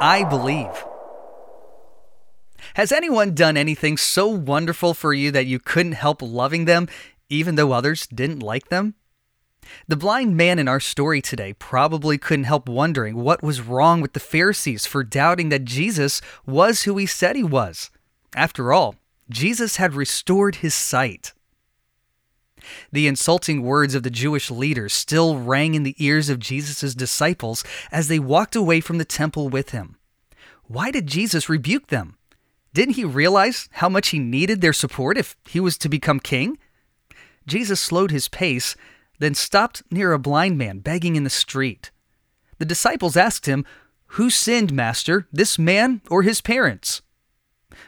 I Believe. Has anyone done anything so wonderful for you that you couldn't help loving them, even though others didn't like them? The blind man in our story today probably couldn't help wondering what was wrong with the Pharisees for doubting that Jesus was who he said he was. After all, Jesus had restored his sight. The insulting words of the Jewish leaders still rang in the ears of Jesus' disciples as they walked away from the temple with him. Why did Jesus rebuke them? Didn't he realize how much he needed their support if he was to become king? Jesus slowed his pace, then stopped near a blind man begging in the street. The disciples asked him, Who sinned, Master, this man or his parents?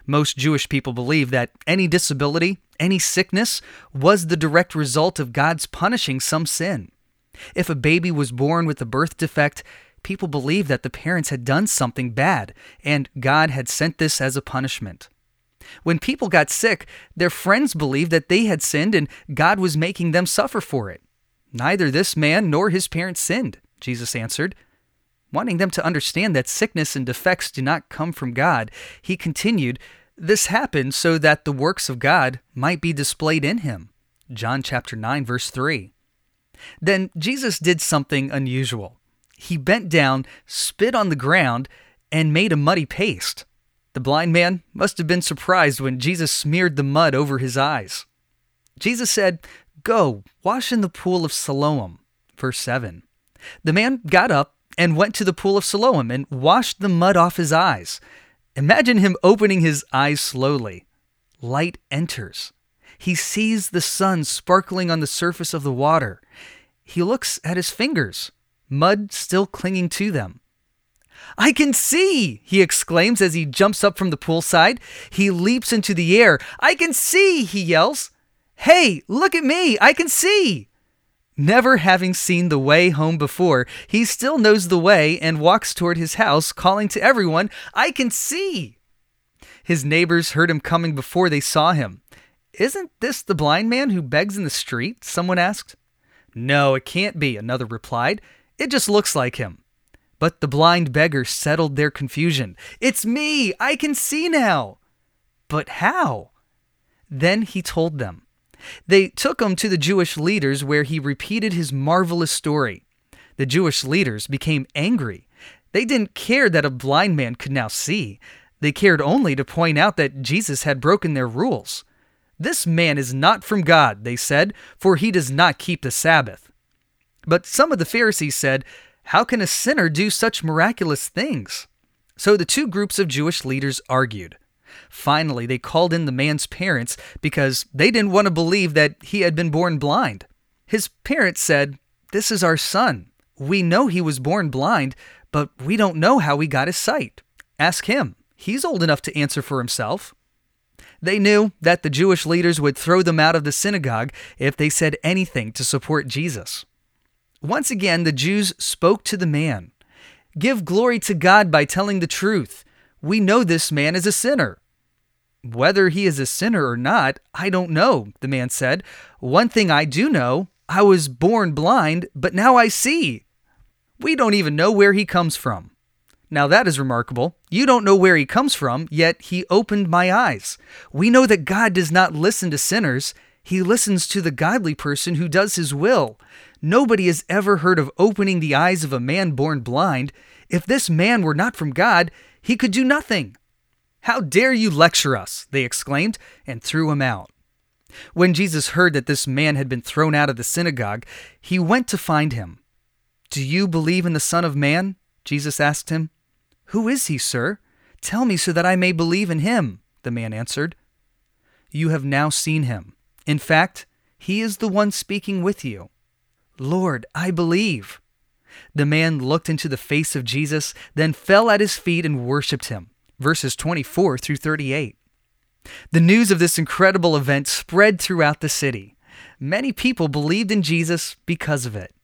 Most Jewish people believe that any disability, any sickness, was the direct result of God's punishing some sin. If a baby was born with a birth defect, people believed that the parents had done something bad, and God had sent this as a punishment. When people got sick, their friends believed that they had sinned and God was making them suffer for it. Neither this man nor his parents sinned, Jesus answered. Wanting them to understand that sickness and defects do not come from God, he continued, This happened so that the works of God might be displayed in him. John chapter 9 verse 3. Then Jesus did something unusual. He bent down, spit on the ground, and made a muddy paste. The blind man must have been surprised when Jesus smeared the mud over his eyes. Jesus said, Go, wash in the pool of Siloam. Verse 7. The man got up and went to the pool of Siloam and washed the mud off his eyes. Imagine him opening his eyes slowly. Light enters. He sees the sun sparkling on the surface of the water. He looks at his fingers, mud still clinging to them. I can see, he exclaims as he jumps up from the poolside. He leaps into the air. I can see, he yells. Hey, look at me, I can see! Never having seen the way home before, he still knows the way and walks toward his house, calling to everyone, I can see! His neighbors heard him coming before they saw him. Isn't this the blind man who begs in the street? Someone asked. No, it can't be, another replied. It just looks like him. But the blind beggar settled their confusion. It's me! I can see now! But how? Then he told them. They took him to the Jewish leaders where he repeated his marvelous story. The Jewish leaders became angry. They didn't care that a blind man could now see. They cared only to point out that Jesus had broken their rules. This man is not from God, they said, for he does not keep the Sabbath. But some of the Pharisees said, How can a sinner do such miraculous things? So the two groups of Jewish leaders argued. Finally, they called in the man's parents because they didn't want to believe that he had been born blind. His parents said, This is our son. We know he was born blind, but we don't know how he got his sight. Ask him. He's old enough to answer for himself. They knew that the Jewish leaders would throw them out of the synagogue if they said anything to support Jesus. Once again, the Jews spoke to the man Give glory to God by telling the truth. We know this man is a sinner. Whether he is a sinner or not, I don't know, the man said. One thing I do know I was born blind, but now I see. We don't even know where he comes from. Now that is remarkable. You don't know where he comes from, yet he opened my eyes. We know that God does not listen to sinners, he listens to the godly person who does his will. Nobody has ever heard of opening the eyes of a man born blind. If this man were not from God, he could do nothing. How dare you lecture us? They exclaimed and threw him out. When Jesus heard that this man had been thrown out of the synagogue, he went to find him. Do you believe in the Son of Man? Jesus asked him. Who is he, sir? Tell me so that I may believe in him, the man answered. You have now seen him. In fact, he is the one speaking with you. Lord, I believe. The man looked into the face of Jesus, then fell at his feet and worshiped him. Verses 24 through 38. The news of this incredible event spread throughout the city. Many people believed in Jesus because of it.